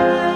Bye.